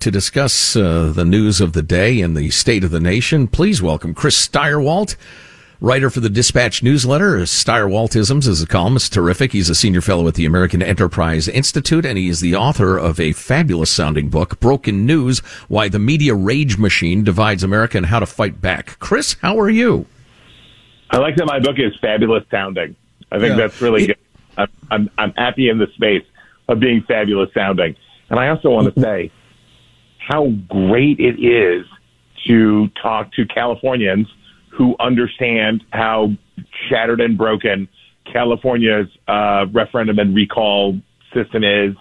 To discuss uh, the news of the day and the state of the nation, please welcome Chris Stirewalt, writer for the Dispatch newsletter. Stirewaltisms is a columnist, terrific. He's a senior fellow at the American Enterprise Institute, and he is the author of a fabulous sounding book, Broken News: Why the Media Rage Machine Divides America and How to Fight Back. Chris, how are you? I like that my book is fabulous sounding. I think Yeah. that's really good. I'm, I'm, I'm happy in the space of being fabulous sounding. And I also want to say how great it is to talk to Californians who understand how shattered and broken California's uh, referendum and recall system is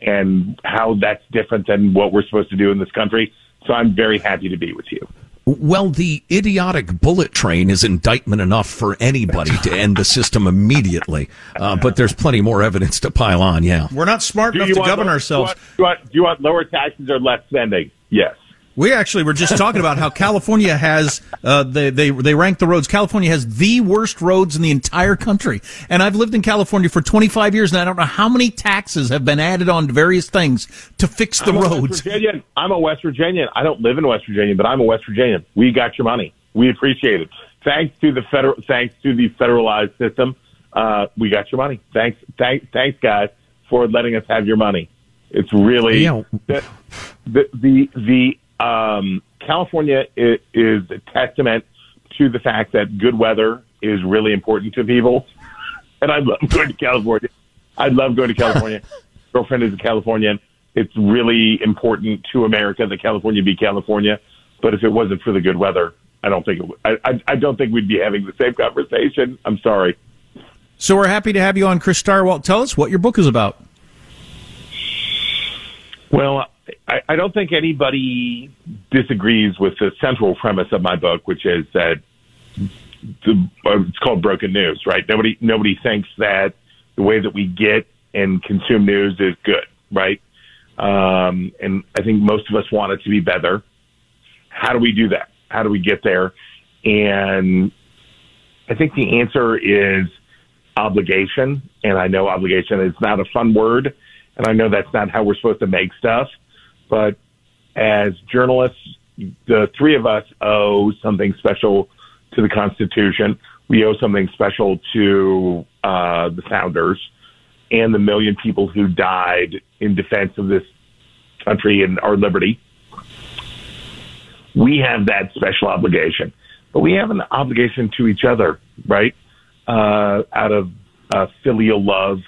and how that's different than what we're supposed to do in this country. So I'm very happy to be with you. Well, the idiotic bullet train is indictment enough for anybody to end the system immediately. Uh, but there's plenty more evidence to pile on. Yeah. We're not smart Do enough you to want- govern do you ourselves. want- Do you, want, do you want lower taxes or less spending? Yes. We actually were just talking about how California has uh, they they they rank the roads. California has the worst roads in the entire country, and I've lived in California for 25 years, and I don't know how many taxes have been added on to various things to fix the I'm a West roads. Virginian. I'm a West Virginian. I don't live in West Virginia, but I'm a West Virginian. We got your money. We appreciate it. Thanks to the federal, thanks to the federalized system, uh, we got your money. Thanks, thanks, thanks, guys, for letting us have your money. It's really Yeah. the the the, the um, California is, is a testament to the fact that good weather is really important to people, and I love going to California. I love going to California. Girlfriend is a Californian. It's really important to America that California be California. But if it wasn't for the good weather, I don't think it would. I, I, I don't think we'd be having the same conversation. I'm sorry. So we're happy to have you on, Chris Stirewalt. Tell us what your book is about. Well, I, I don't think anybody disagrees with the central premise of my book, which is that the, uh, it's called broken news, right? Nobody nobody thinks that the way that we get and consume news is good, right? Um, and I think most of us want it to be better. How do we do that? How do we get there? And I think the answer is obligation. And I know obligation is not a fun word, and I know that's not how we're supposed to make stuff. But as journalists, the three of us owe something special to the Constitution. We owe something special to uh, the founders and the million people who died in defense of this country and our liberty. We have that special obligation, but we have an obligation to each other, right? Uh, out of uh, filial love,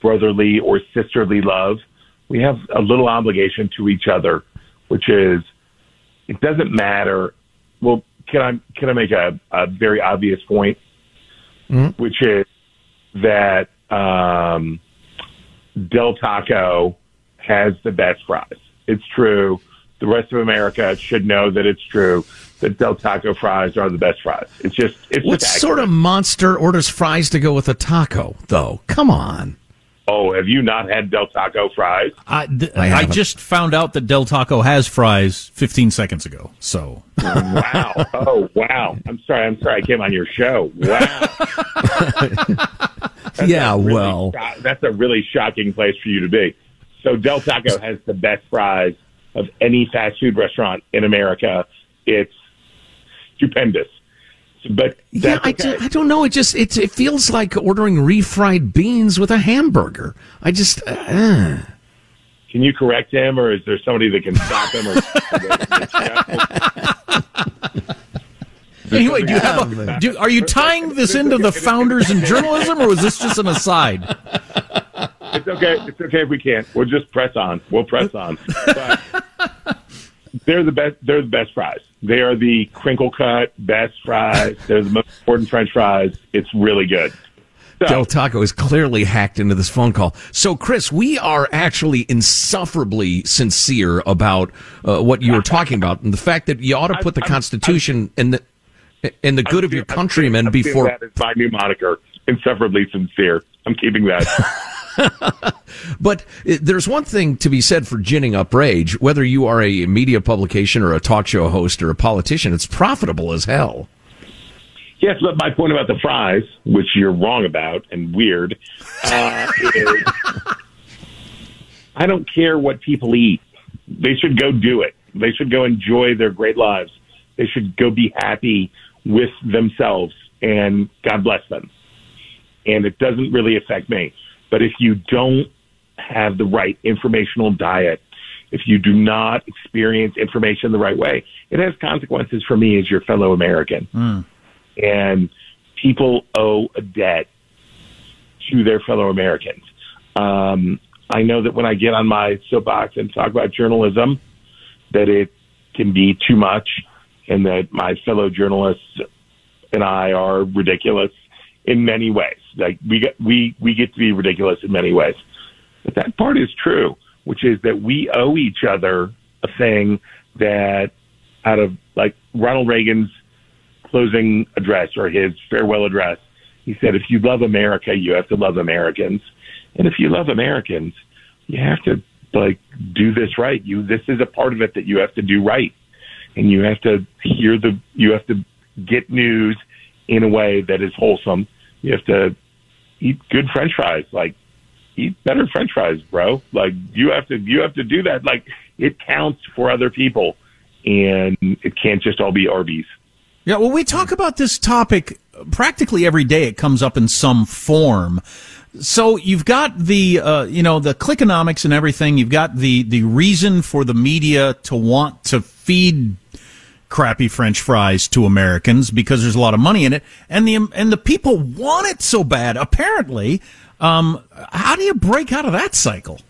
brotherly or sisterly love, we have a little obligation to each other, which is it doesn't matter. Well, can I can I make a, a very obvious point, mm-hmm. which is that um, Del Taco has the best fries. It's true. The rest of America should know that it's true that Del Taco fries are the best fries. It's just it's what just sort of monster orders fries to go with a taco though? Come on. Oh, have you not had Del Taco fries? I, th- I, I, just found out that Del Taco has fries 15 seconds ago. So wow. Oh wow. I'm sorry. I'm sorry. I came on your show. Wow. yeah. Really well, sho- that's a really shocking place for you to be. So Del Taco has the best fries of any fast food restaurant in America. It's stupendous. But yeah, I, okay. I don't know. It just it it feels like ordering refried beans with a hamburger. I just. Uh. Can you correct him, or is there somebody that can stop him? Or anyway, do you have a? Do, are you tying this into the founders in journalism, or was this just an aside? It's okay. It's okay if we can't. We'll just press on. We'll press on. But they're the best. They're the best fries. They are the crinkle cut best fries. They're the most important French fries. It's really good. So, Del Taco is clearly hacked into this phone call. So, Chris, we are actually insufferably sincere about uh, what you were talking about, and the fact that you ought to put the I'm, Constitution I'm, and the and the good of your countrymen before. That is my new moniker. Insufferably sincere. I'm keeping that. but there's one thing to be said for ginning up rage. Whether you are a media publication or a talk show host or a politician, it's profitable as hell. Yes, but my point about the fries, which you're wrong about and weird, uh, is I don't care what people eat. They should go do it. They should go enjoy their great lives. They should go be happy with themselves, and God bless them. And it doesn't really affect me. But if you don't have the right informational diet, if you do not experience information the right way, it has consequences for me as your fellow American. Mm. And people owe a debt to their fellow Americans. Um, I know that when I get on my soapbox and talk about journalism, that it can be too much, and that my fellow journalists and I are ridiculous in many ways. Like we get, we we get to be ridiculous in many ways, but that part is true, which is that we owe each other a thing that out of like Ronald Reagan's closing address or his farewell address, he said, "If you love America, you have to love Americans, and if you love Americans, you have to like do this right. You this is a part of it that you have to do right, and you have to hear the you have to get news." in a way that is wholesome you have to eat good French fries. Like eat better French fries, bro. Like you have to you have to do that. Like it counts for other people, and it can't just all be Arby's. Yeah, well, we talk about this topic practically every day. It comes up in some form. So you've got the uh, you know the clickonomics and everything. You've got the the reason for the media to want to feed crappy French fries to Americans because there's a lot of money in it, and the and the people want it so bad. Apparently, um, how do you break out of that cycle?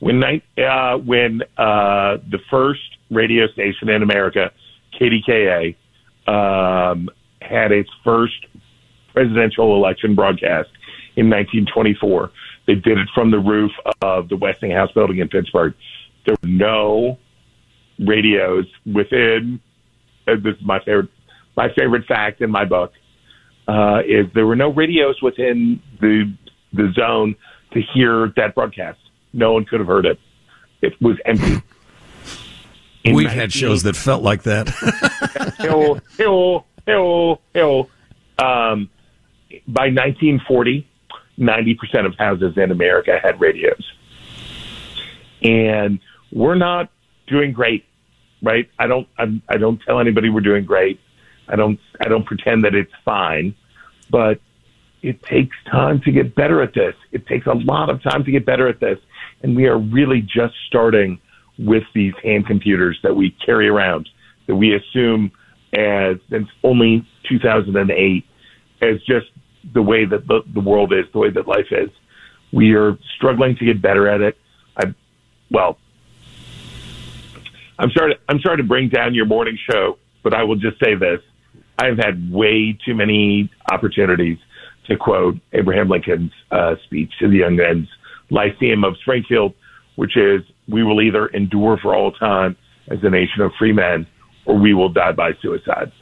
When uh, when uh, the first radio station in America, KDKA, um, had its first presidential election broadcast in 1924, they did it from the roof of the Westinghouse building in Pittsburgh. There were no radios within this is my favorite my favorite fact in my book uh, is there were no radios within the the zone to hear that broadcast. No one could have heard it. It was empty. In We've 19- had shows that felt like that. hill, hill, hill, hill. Um, by 1940, 90% of houses in America had radios. And we're not doing great right? I don't I'm, I don't tell anybody we're doing great. I don't I don't pretend that it's fine, but it takes time to get better at this. It takes a lot of time to get better at this, and we are really just starting with these hand computers that we carry around that we assume as it's only 2008 as just the way that the, the world is, the way that life is. We are struggling to get better at it. I, well, I'm sorry. To, I'm sorry to bring down your morning show, but I will just say this: I've had way too many opportunities to quote Abraham Lincoln's uh, speech to the Young Men's Lyceum of Springfield, which is, "We will either endure for all time as a nation of free men, or we will die by suicide."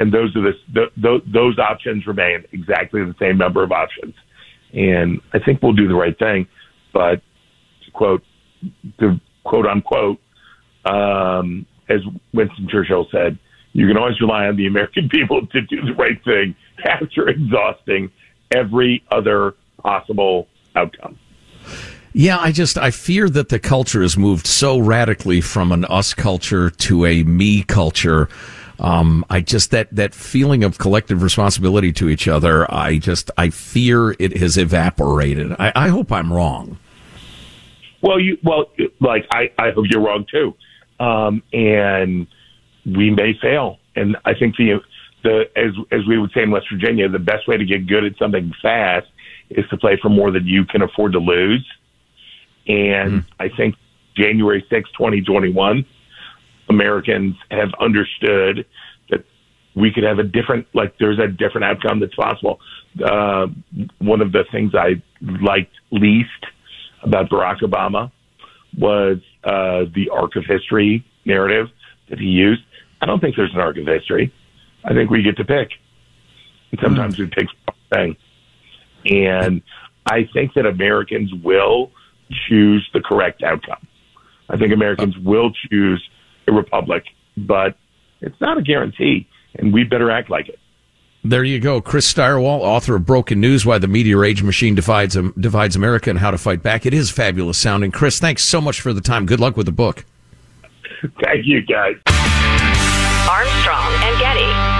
And those are the, the, the those options remain exactly the same number of options. And I think we'll do the right thing. But to quote, to quote unquote, um, as Winston Churchill said, you can always rely on the American people to do the right thing after exhausting every other possible outcome. Yeah, I just I fear that the culture has moved so radically from an us culture to a me culture. Um, I just that that feeling of collective responsibility to each other. I just I fear it has evaporated. I, I hope I'm wrong. Well, you well like I I hope you're wrong too, um, and we may fail. And I think the the as as we would say in West Virginia, the best way to get good at something fast is to play for more than you can afford to lose. And mm. I think January 6, 2021, Americans have understood that we could have a different, like, there's a different outcome that's possible. Uh, one of the things I liked least about Barack Obama was uh, the arc of history narrative that he used. I don't think there's an arc of history. I think we get to pick. And sometimes mm. we pick thing. And I think that Americans will choose the correct outcome. I think Americans will choose a republic, but it's not a guarantee, and we better act like it. There you go. Chris Stirewalt, author of Broken News, Why the Media Rage Machine Divides, um, Divides America and How to Fight Back. It is fabulous sounding. Chris, thanks so much for the time. Good luck with the book. Thank you, guys. Armstrong and Getty.